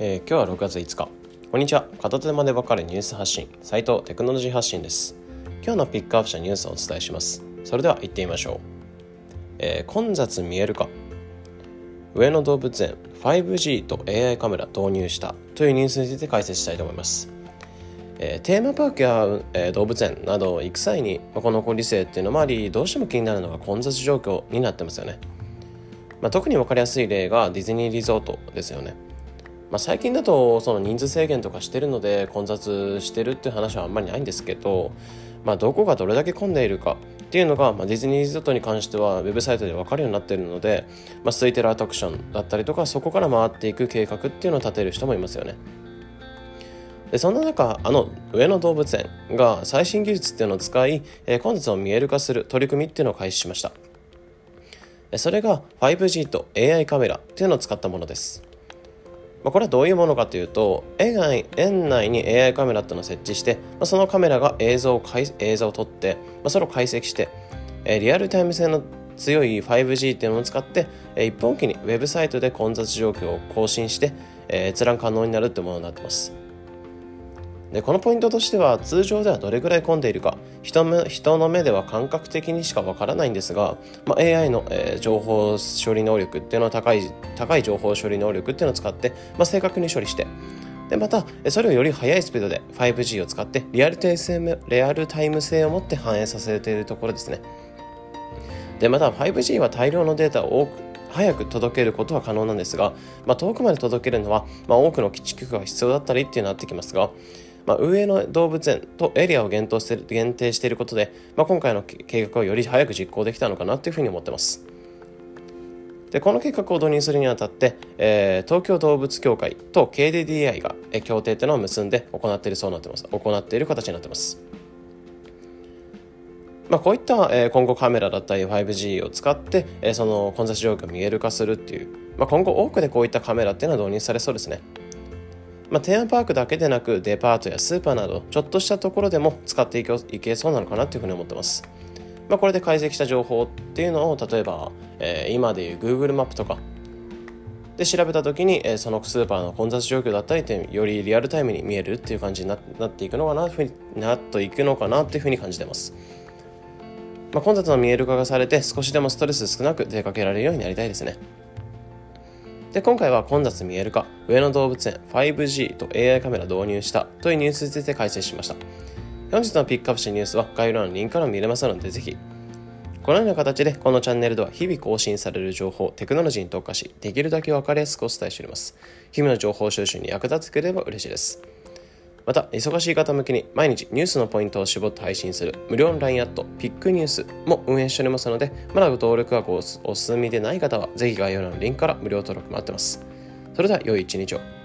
えー、今日は6月5日。こんにちは。片手間でわかるニュース発信。斉藤テクノロジー発信です。今日のピックアップしたニュースをお伝えします。それでは行ってみましょう、えー、混雑見えるか。上野動物園 5G と AI カメラ導入した。というニュースについて解説したいと思います。えー、テーマパークや、えー、動物園など行く際に、まあ、このご時世っていうのもありどうしても気になるのが混雑状況になってますよね、まあ、特に分かりやすい例がディズニーリゾートですよね。まあ、最近だとその人数制限とかしてるので混雑してるっていう話はあんまりないんですけど、まあ、どこがどれだけ混んでいるかっていうのが、まあ、ディズニーリゾートに関してはウェブサイトで分かるようになっているので、まあ、空いてるアトラクションだったりとかそこから回っていく計画っていうのを立てる人もいますよね。でそんな中あの上野動物園が最新技術っていうのを使い、えー、混雑を見える化する取り組みっていうのを開始しましたそれが 5G と AI カメラっていうのを使ったものですまあ、これはどういうものかというと園内園内に AI カメラっていうのを設置して、まあ、そのカメラが映像を映像を撮って、まあ、それを解析して、えー、リアルタイム性の強い 5G っていうのを使って、えー、一本機にウェブサイトで混雑状況を更新して、えー、閲覧可能になるってものになってます。でこのポイントとしては通常ではどれぐらい混んでいるか。人の目では感覚的にしかわからないんですが、まあ、AI の、えー、情報処理能力っていうのは高い高い情報処理能力っていうのを使って、まあ、正確に処理して。でまたそれをより速いスピードで 5G を使ってリアルタイムリアルタイム性を持って反映させているところですね。でまた 5G は大量のデータを多く早く届けることは可能なんですが、まあ、遠くまで届けるのは、まあ、多くの基地局が必要だったりっていうのになってきますが、まあ、運営の動物園とエリアを限定して限定していることで、まあ、今回の計画をより早く実行できたのかなというふうに思ってます。でこの計画を導入するにあたって、えー、東京動物協会と KDDI が、協定というのを結んで行っているそうになってます行っている形になってます。まあ、こういった、えー、今後カメラだったり 5G を使って、えー、その混雑状況を見える化するっていう、まあ、今後多くでこういったカメラっていうのは導入されそうですね。まあ、テーマパークだけでなくデパートやスーパーなどちょっとしたところでも使っていけそうなのかなというふうに思ってます。まあ、これで解析した情報っていうのを例えば、えー、今でいう Google マップとかで調べた時に、えー、そのスーパーの混雑状況だったりってよりリアルタイムに見えるっていう感じになっていくのかなというふになっていくのかなというふうに感じてます。まあ、混雑の見える化がされて少しでもストレス少なく出かけられるようになりたいですね。で今回は混雑見えるか上野動物園 5G と AI カメラ導入したというニュースについて解説しました。本日のピックアップしたニュースは概要欄のリンクから見れますのでぜひ。このような形でこのチャンネルでは日々更新される情報テクノロジーに特化しできるだけ分かりやすくお伝えしております。日々の情報収集に役立つければ嬉しいです。また忙しい方向けに毎日ニュースのポイントを絞って配信する無料の LINE アットピックニュースも運営しておりますのでまだご登録がお済みでない方はぜひ概要欄のリンクから無料登録待ってます。それでは良い一日を。